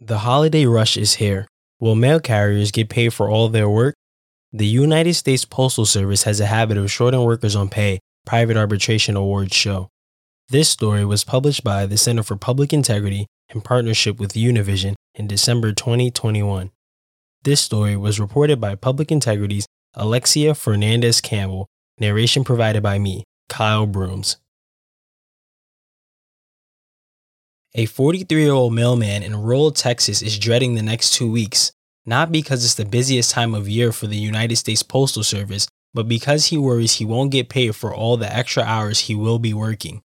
The holiday rush is here. Will mail carriers get paid for all their work? The United States Postal Service has a habit of shorting workers on pay, private arbitration awards show. This story was published by the Center for Public Integrity in partnership with Univision in December 2021. This story was reported by Public Integrity's Alexia Fernandez Campbell, narration provided by me, Kyle Brooms. A 43 year old mailman in rural Texas is dreading the next two weeks, not because it's the busiest time of year for the United States Postal Service, but because he worries he won't get paid for all the extra hours he will be working.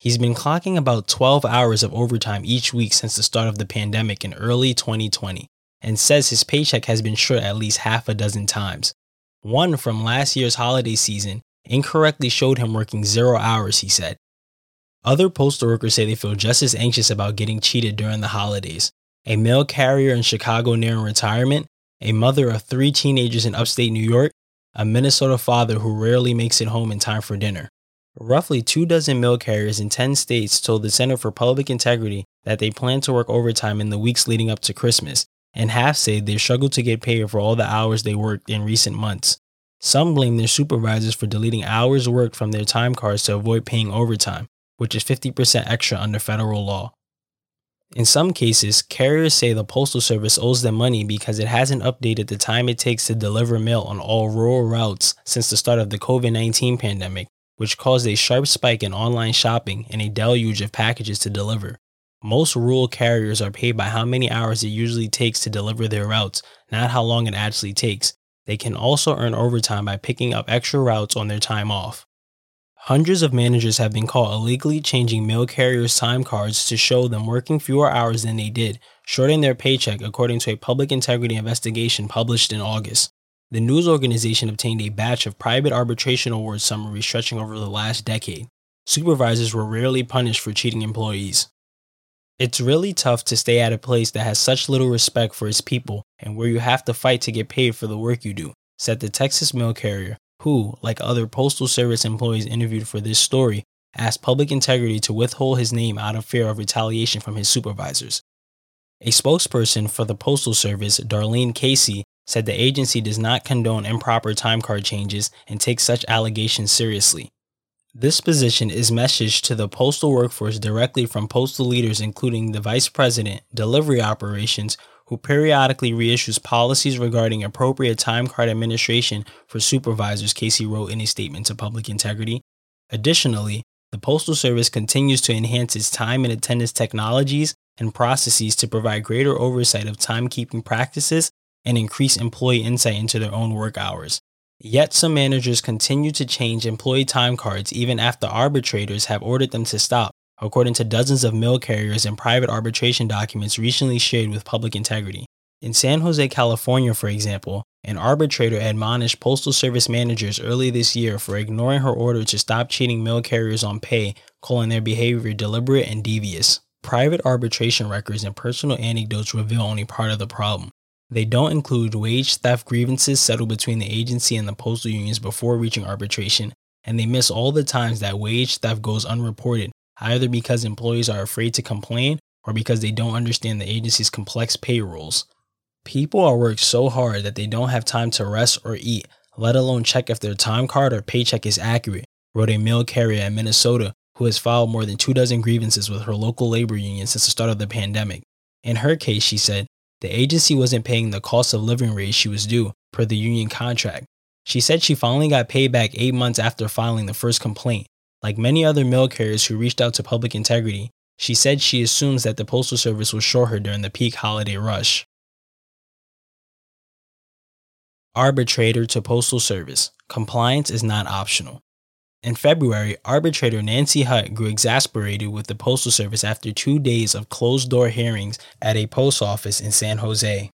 He's been clocking about 12 hours of overtime each week since the start of the pandemic in early 2020 and says his paycheck has been short at least half a dozen times. One from last year's holiday season incorrectly showed him working zero hours, he said, other postal workers say they feel just as anxious about getting cheated during the holidays. A mail carrier in Chicago nearing retirement, a mother of three teenagers in upstate New York, a Minnesota father who rarely makes it home in time for dinner. Roughly two dozen mail carriers in 10 states told the Center for Public Integrity that they plan to work overtime in the weeks leading up to Christmas, and half say they struggle to get paid for all the hours they worked in recent months. Some blame their supervisors for deleting hours worked from their time cards to avoid paying overtime which is 50% extra under federal law. In some cases, carriers say the Postal Service owes them money because it hasn't updated the time it takes to deliver mail on all rural routes since the start of the COVID 19 pandemic, which caused a sharp spike in online shopping and a deluge of packages to deliver. Most rural carriers are paid by how many hours it usually takes to deliver their routes, not how long it actually takes. They can also earn overtime by picking up extra routes on their time off. Hundreds of managers have been caught illegally changing mail carriers' time cards to show them working fewer hours than they did, shorting their paycheck, according to a public integrity investigation published in August. The news organization obtained a batch of private arbitration award summaries stretching over the last decade. Supervisors were rarely punished for cheating employees. It's really tough to stay at a place that has such little respect for its people and where you have to fight to get paid for the work you do, said the Texas mail carrier, who, like other Postal Service employees interviewed for this story, asked public integrity to withhold his name out of fear of retaliation from his supervisors. A spokesperson for the Postal Service, Darlene Casey, said the agency does not condone improper time card changes and takes such allegations seriously. This position is messaged to the postal workforce directly from postal leaders, including the Vice President, Delivery Operations, who periodically reissues policies regarding appropriate time card administration for supervisors, Casey wrote in a statement to Public Integrity. Additionally, the Postal Service continues to enhance its time and attendance technologies and processes to provide greater oversight of timekeeping practices and increase employee insight into their own work hours. Yet some managers continue to change employee time cards even after arbitrators have ordered them to stop, according to dozens of mail carriers and private arbitration documents recently shared with public integrity. In San Jose, California, for example, an arbitrator admonished Postal Service managers early this year for ignoring her order to stop cheating mail carriers on pay, calling their behavior deliberate and devious. Private arbitration records and personal anecdotes reveal only part of the problem. They don't include wage theft grievances settled between the agency and the postal unions before reaching arbitration, and they miss all the times that wage theft goes unreported either because employees are afraid to complain or because they don't understand the agency's complex pay rules. People are worked so hard that they don't have time to rest or eat, let alone check if their time card or paycheck is accurate, wrote a mail carrier in Minnesota who has filed more than two dozen grievances with her local labor union since the start of the pandemic. In her case, she said, the agency wasn't paying the cost of living raise she was due per the union contract. She said she finally got paid back eight months after filing the first complaint, like many other mail carriers who reached out to public integrity, she said she assumes that the Postal Service will short her during the peak holiday rush. Arbitrator to Postal Service Compliance is not optional. In February, arbitrator Nancy Hutt grew exasperated with the Postal Service after two days of closed door hearings at a post office in San Jose.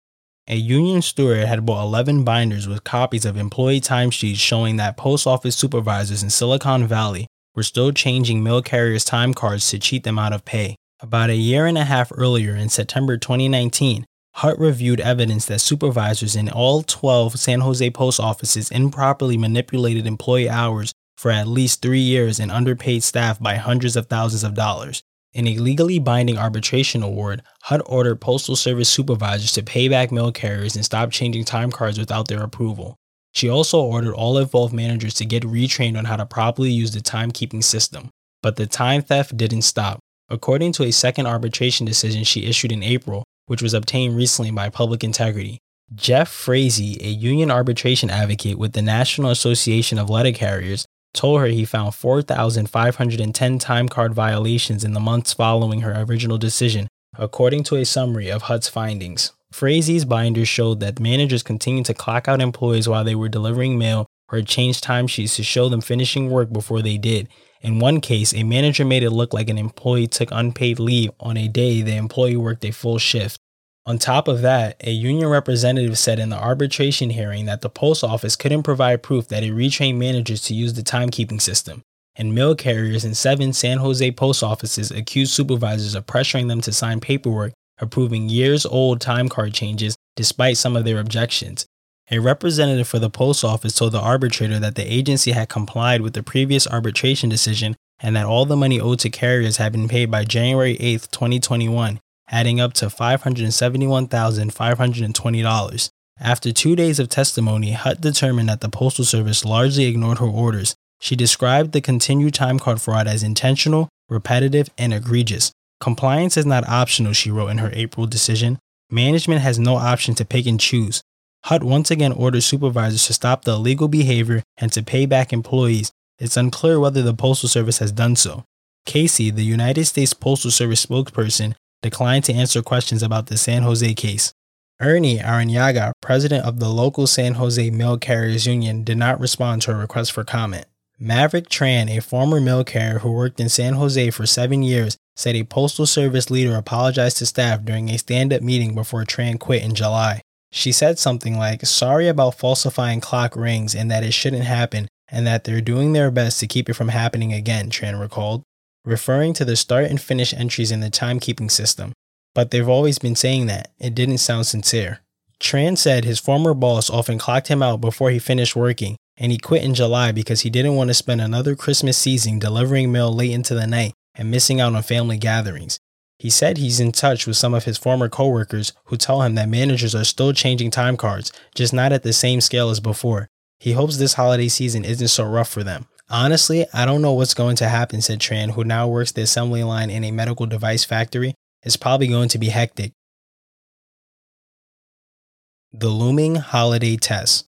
A union steward had bought 11 binders with copies of employee timesheets showing that post office supervisors in Silicon Valley were still changing mail carriers' time cards to cheat them out of pay. About a year and a half earlier, in September 2019, Hutt reviewed evidence that supervisors in all 12 San Jose post offices improperly manipulated employee hours for at least three years and underpaid staff by hundreds of thousands of dollars. In a legally binding arbitration award, Hutt ordered Postal Service supervisors to pay back mail carriers and stop changing time cards without their approval. She also ordered all involved managers to get retrained on how to properly use the timekeeping system. But the time theft didn't stop. According to a second arbitration decision she issued in April, which was obtained recently by Public Integrity, Jeff Frazee, a union arbitration advocate with the National Association of Letter Carriers, told her he found 4,510 time card violations in the months following her original decision, according to a summary of Hutt's findings. Frazee's binders showed that managers continued to clock out employees while they were delivering mail or changed timesheets to show them finishing work before they did. In one case, a manager made it look like an employee took unpaid leave on a day the employee worked a full shift. On top of that, a union representative said in the arbitration hearing that the post office couldn't provide proof that it retrained managers to use the timekeeping system, and mail carriers in seven San Jose post offices accused supervisors of pressuring them to sign paperwork approving years old time card changes despite some of their objections. A representative for the post office told the arbitrator that the agency had complied with the previous arbitration decision and that all the money owed to carriers had been paid by January 8, 2021, adding up to $571,520. After two days of testimony, Hutt determined that the Postal Service largely ignored her orders. She described the continued time card fraud as intentional, repetitive, and egregious. Compliance is not optional, she wrote in her April decision. Management has no option to pick and choose. Hutt once again ordered supervisors to stop the illegal behavior and to pay back employees. It's unclear whether the Postal Service has done so. Casey, the United States Postal Service spokesperson, declined to answer questions about the San Jose case. Ernie Aranaga, president of the local San Jose Mail Carriers Union, did not respond to a request for comment. Maverick Tran, a former mail carrier who worked in San Jose for seven years, said a Postal Service leader apologized to staff during a stand up meeting before Tran quit in July. She said something like, Sorry about falsifying clock rings and that it shouldn't happen, and that they're doing their best to keep it from happening again, Tran recalled referring to the start and finish entries in the timekeeping system. But they've always been saying that. It didn't sound sincere. Tran said his former boss often clocked him out before he finished working, and he quit in July because he didn't want to spend another Christmas season delivering mail late into the night and missing out on family gatherings. He said he's in touch with some of his former coworkers who tell him that managers are still changing time cards, just not at the same scale as before. He hopes this holiday season isn't so rough for them. Honestly, I don't know what's going to happen, said Tran, who now works the assembly line in a medical device factory. It's probably going to be hectic. The looming holiday test.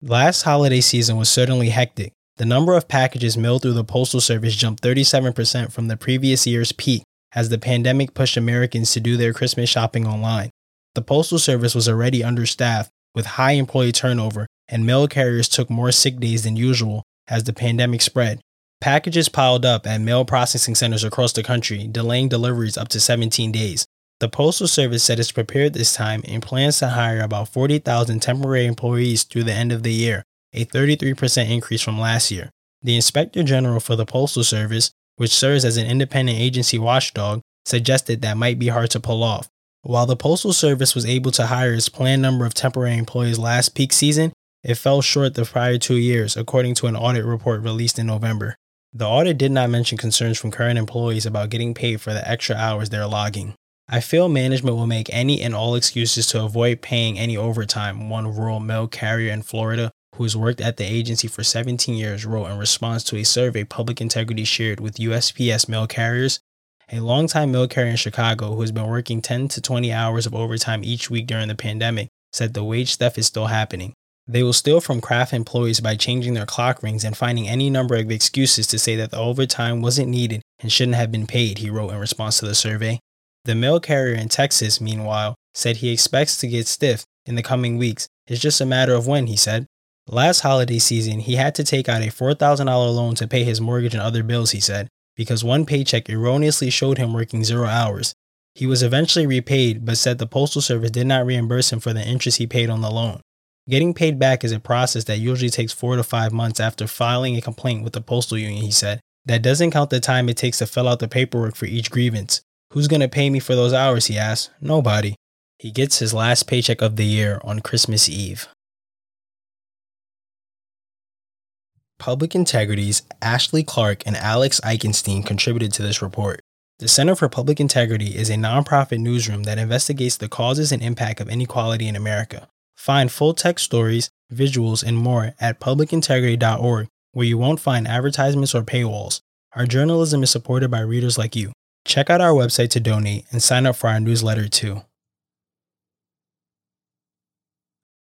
Last holiday season was certainly hectic. The number of packages mailed through the Postal Service jumped 37% from the previous year's peak as the pandemic pushed Americans to do their Christmas shopping online. The Postal Service was already understaffed with high employee turnover, and mail carriers took more sick days than usual as the pandemic spread. Packages piled up at mail processing centers across the country, delaying deliveries up to 17 days. The Postal Service said it's prepared this time and plans to hire about 40,000 temporary employees through the end of the year, a 33% increase from last year. The Inspector General for the Postal Service, which serves as an independent agency watchdog, suggested that might be hard to pull off. While the Postal Service was able to hire its planned number of temporary employees last peak season, it fell short the prior two years, according to an audit report released in November. The audit did not mention concerns from current employees about getting paid for the extra hours they're logging. I feel management will make any and all excuses to avoid paying any overtime, one rural mail carrier in Florida who has worked at the agency for 17 years wrote in response to a survey Public Integrity shared with USPS mail carriers. A longtime mail carrier in Chicago who has been working 10 to 20 hours of overtime each week during the pandemic said the wage theft is still happening. They will steal from craft employees by changing their clock rings and finding any number of excuses to say that the overtime wasn't needed and shouldn't have been paid, he wrote in response to the survey. The mail carrier in Texas, meanwhile, said he expects to get stiff in the coming weeks. It's just a matter of when, he said. Last holiday season, he had to take out a $4,000 loan to pay his mortgage and other bills, he said, because one paycheck erroneously showed him working zero hours. He was eventually repaid, but said the Postal Service did not reimburse him for the interest he paid on the loan. Getting paid back is a process that usually takes four to five months after filing a complaint with the postal union, he said. That doesn't count the time it takes to fill out the paperwork for each grievance. Who's going to pay me for those hours? He asked. Nobody. He gets his last paycheck of the year on Christmas Eve. Public Integrity's Ashley Clark and Alex Eichenstein contributed to this report. The Center for Public Integrity is a nonprofit newsroom that investigates the causes and impact of inequality in America. Find full text stories, visuals, and more at publicintegrity.org, where you won't find advertisements or paywalls. Our journalism is supported by readers like you. Check out our website to donate and sign up for our newsletter too.